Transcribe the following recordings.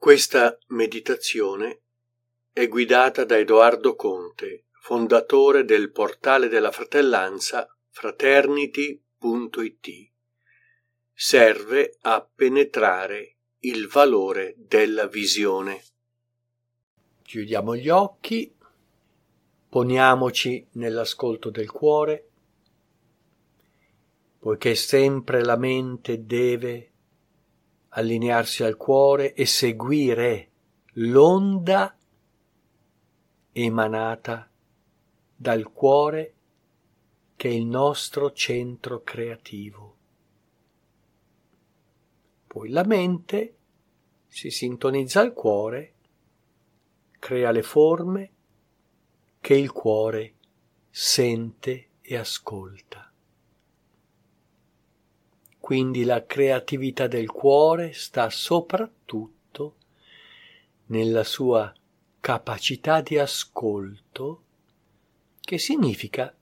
Questa meditazione è guidata da Edoardo Conte, fondatore del portale della fratellanza fraternity.it. Serve a penetrare il valore della visione. Chiudiamo gli occhi, poniamoci nell'ascolto del cuore, poiché sempre la mente deve allinearsi al cuore e seguire l'onda emanata dal cuore che è il nostro centro creativo. Poi la mente si sintonizza al cuore, crea le forme che il cuore sente e ascolta. Quindi la creatività del cuore sta soprattutto nella sua capacità di ascolto, che significa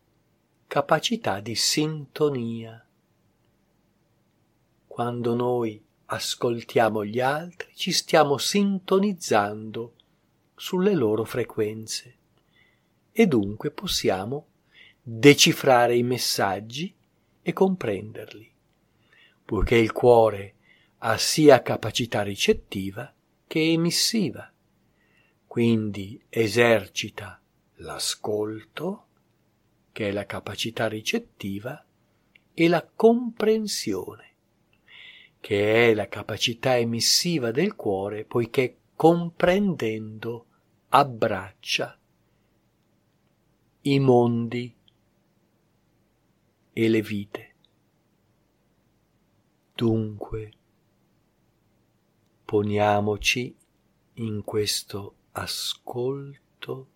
capacità di sintonia. Quando noi ascoltiamo gli altri ci stiamo sintonizzando sulle loro frequenze e dunque possiamo decifrare i messaggi e comprenderli poiché il cuore ha sia capacità ricettiva che emissiva, quindi esercita l'ascolto, che è la capacità ricettiva, e la comprensione, che è la capacità emissiva del cuore, poiché comprendendo abbraccia i mondi e le vite. Dunque, poniamoci in questo ascolto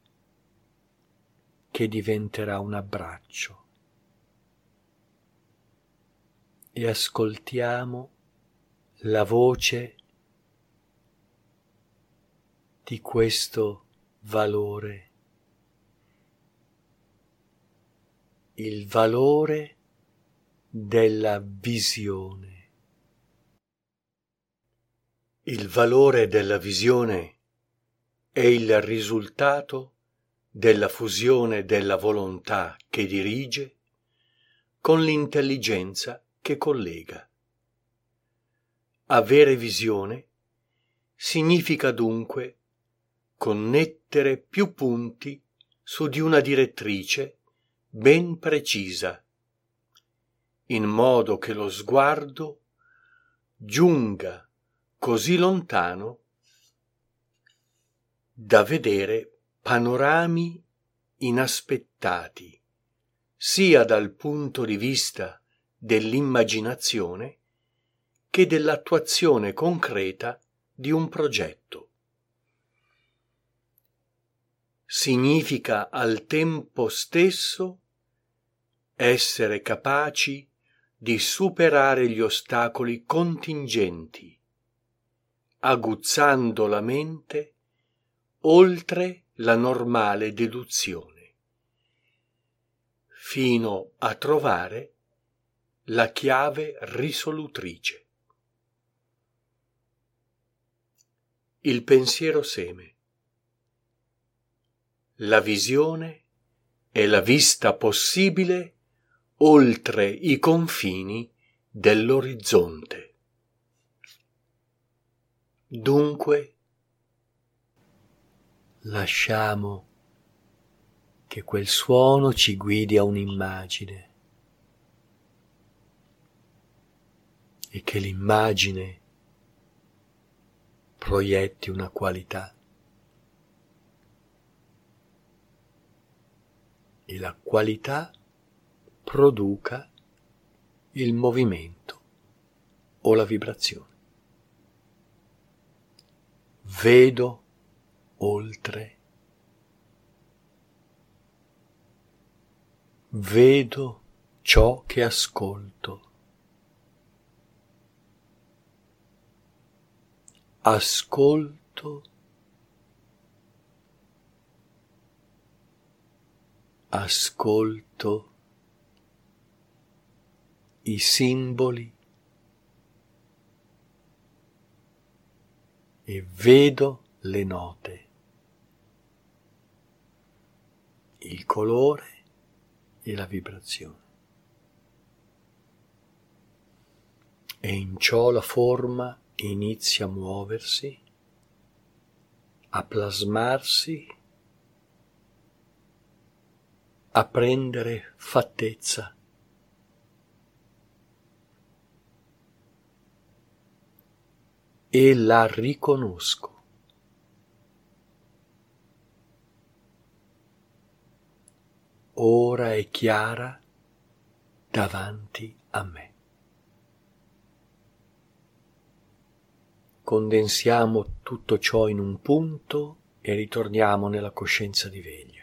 che diventerà un abbraccio e ascoltiamo la voce di questo valore, il valore della visione. Il valore della visione è il risultato della fusione della volontà che dirige con l'intelligenza che collega. Avere visione significa dunque connettere più punti su di una direttrice ben precisa, in modo che lo sguardo giunga così lontano da vedere panorami inaspettati, sia dal punto di vista dell'immaginazione che dell'attuazione concreta di un progetto. Significa al tempo stesso essere capaci di superare gli ostacoli contingenti aguzzando la mente oltre la normale deduzione, fino a trovare la chiave risolutrice. Il pensiero seme. La visione è la vista possibile oltre i confini dell'orizzonte. Dunque, lasciamo che quel suono ci guidi a un'immagine e che l'immagine proietti una qualità. E la qualità produca il movimento o la vibrazione. Vedo oltre. Vedo ciò che ascolto. Ascolto. Ascolto i simboli e vedo le note, il colore e la vibrazione. E in ciò la forma inizia a muoversi, a plasmarsi, a prendere fattezza. E la riconosco. ora è chiara davanti a me. Condensiamo tutto ciò in un punto e ritorniamo nella coscienza di veglia.